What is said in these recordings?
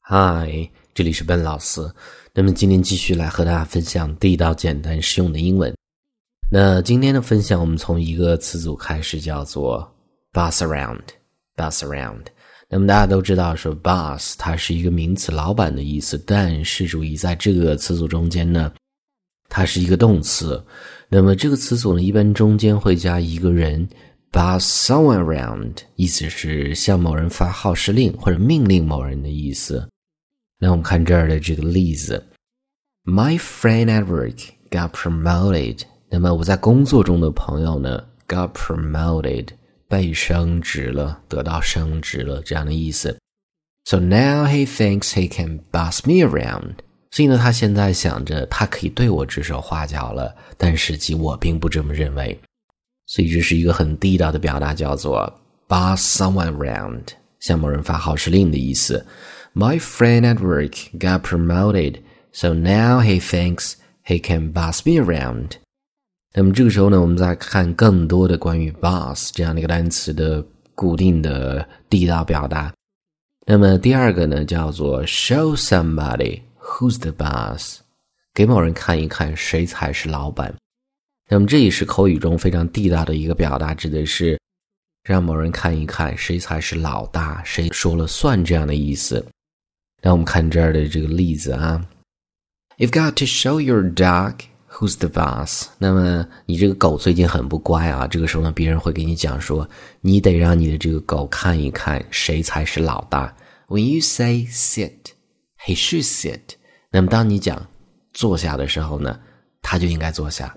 嗨，这里是笨老师。那么今天继续来和大家分享地道、简单、实用的英文。那今天的分享，我们从一个词组开始，叫做 “boss around”。boss around。那么大家都知道，说 “boss” 它是一个名词，老板的意思。但是注意，在这个词组中间呢，它是一个动词。那么这个词组呢，一般中间会加一个人。Boss someone around，意思是向某人发号施令或者命令某人的意思。那我们看这儿的这个例子，My friend at work got promoted。那么我在工作中的朋友呢，got promoted，被升职了，得到升职了这样的意思。So now he thinks he can boss me around。所以呢，他现在想着他可以对我指手画脚了，但实际我并不这么认为。所以这是一个很地道的表达，叫做 boss someone around，向某人发号施令的意思。My friend at work got promoted, so now he thinks he can boss me around. 那么这个时候呢，我们再看更多的关于 boss 这样的一个单词的固定的地道表达。那么第二个呢，叫做 show somebody who's the boss，给某人看一看谁才是老板。那么这也是口语中非常地道的一个表达，指的是让某人看一看谁才是老大，谁说了算这样的意思。让我们看这儿的这个例子啊，You've got to show your dog who's the boss。那么你这个狗最近很不乖啊，这个时候呢，别人会给你讲说，你得让你的这个狗看一看谁才是老大。When you say sit, he should sit。那么当你讲坐下的时候呢，他就应该坐下。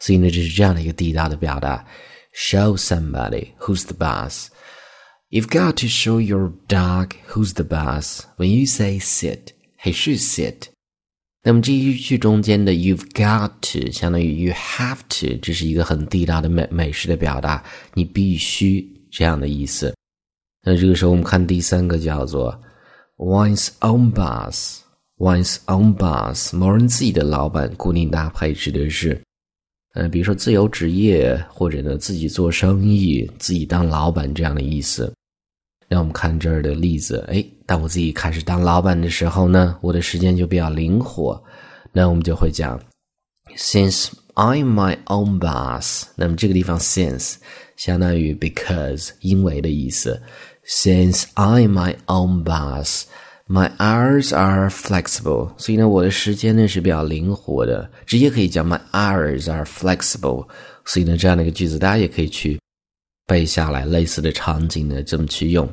所以呢，这是这样的一个地道的表达：show somebody who's the boss。You've got to show your dog who's the boss. When you say sit, he should sit. 那么这一句中间的 "you've got to" 相当于 "you have to"，这是一个很地道的美美式的表达，你必须这样的意思。那这个时候我们看第三个叫做 "one's own boss"。one's own boss，某人自己的老板，固定搭配指的是， 呃，比如说自由职业，或者呢自己做生意，自己当老板这样的意思。那我们看这儿的例子，哎，当我自己开始当老板的时候呢，我的时间就比较灵活。那我们就会讲，since I'm my own boss。那么这个地方，since 相当于 because 因为的意思。Since I'm my own boss, my hours are flexible。所以呢，我的时间呢是比较灵活的，直接可以讲 my hours are flexible。所以呢，这样的一个句子，大家也可以去。背下来类似的场景呢，这么去用。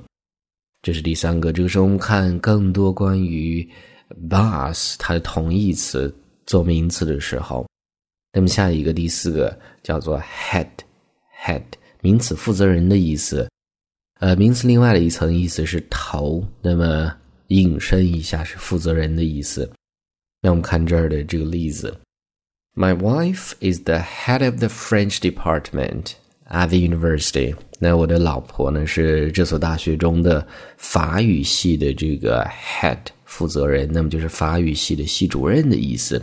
这是第三个。这个时候我们看更多关于 bus 它的同义词做名词的时候，那么下一个第四个叫做 head，head 名词负责人的意思。呃，名词另外的一层意思是头，那么引申一下是负责人的意思。那我们看这儿的这个例子：My wife is the head of the French department. At the university，那我的老婆呢是这所大学中的法语系的这个 head 负责人，那么就是法语系的系主任的意思。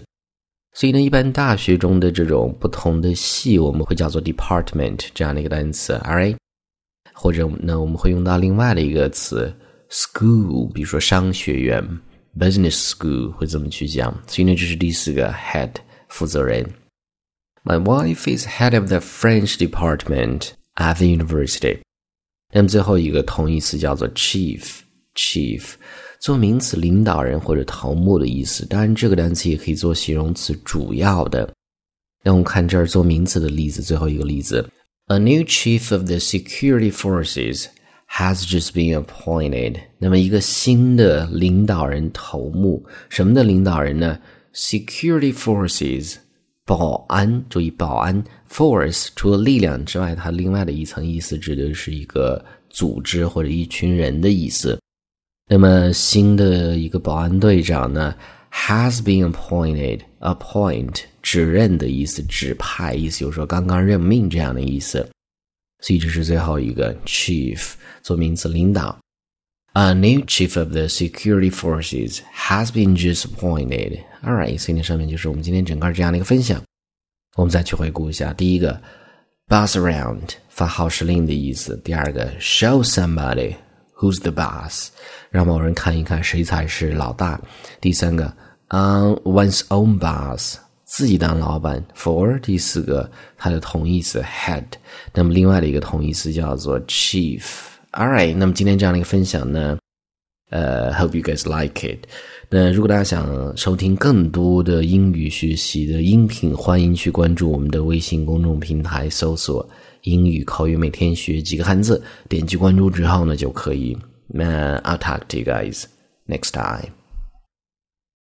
所以呢，一般大学中的这种不同的系，我们会叫做 department 这样的一个单词，all，right？或者呢，我们会用到另外的一个词 school，比如说商学院 business school 会这么去讲。所以呢，这是第四个 head 负责人。My wife is head of the French department at the university。那么最后一个同义词叫做 chief，chief 做名词领导人或者头目的意思。当然，这个单词也可以做形容词主要的。那我们看这儿做名词的例子，最后一个例子：A new chief of the security forces Has just been appointed。那么一个新的领导人头目，什么的领导人呢？Security forces。保安，注意保安，force 除了力量之外，它另外的一层意思指的是一个组织或者一群人的意思。那么新的一个保安队长呢，has been appointed，appoint 指认的意思，指派意思，就是说刚刚任命这样的意思。所以这是最后一个 chief 做名词领导。A new chief of the security forces has been just appointed. Alright，所以呢，上面就是我们今天整个这样的一个分享。我们再去回顾一下：第一个，boss around 发号施令的意思；第二个，show somebody Who's the boss？让某人看一看谁才是老大。第三个，on one's own boss，自己当老板。For 第四个，它的同义词 head。那么另外的一个同义词叫做 chief。All right，那么今天这样的一个分享呢，呃，hope you guys like it。那如果大家想收听更多的英语学习的音频，欢迎去关注我们的微信公众平台，搜索“英语口语每天学几个汉字”，点击关注之后呢，就可以。那 I'll talk to you guys next time.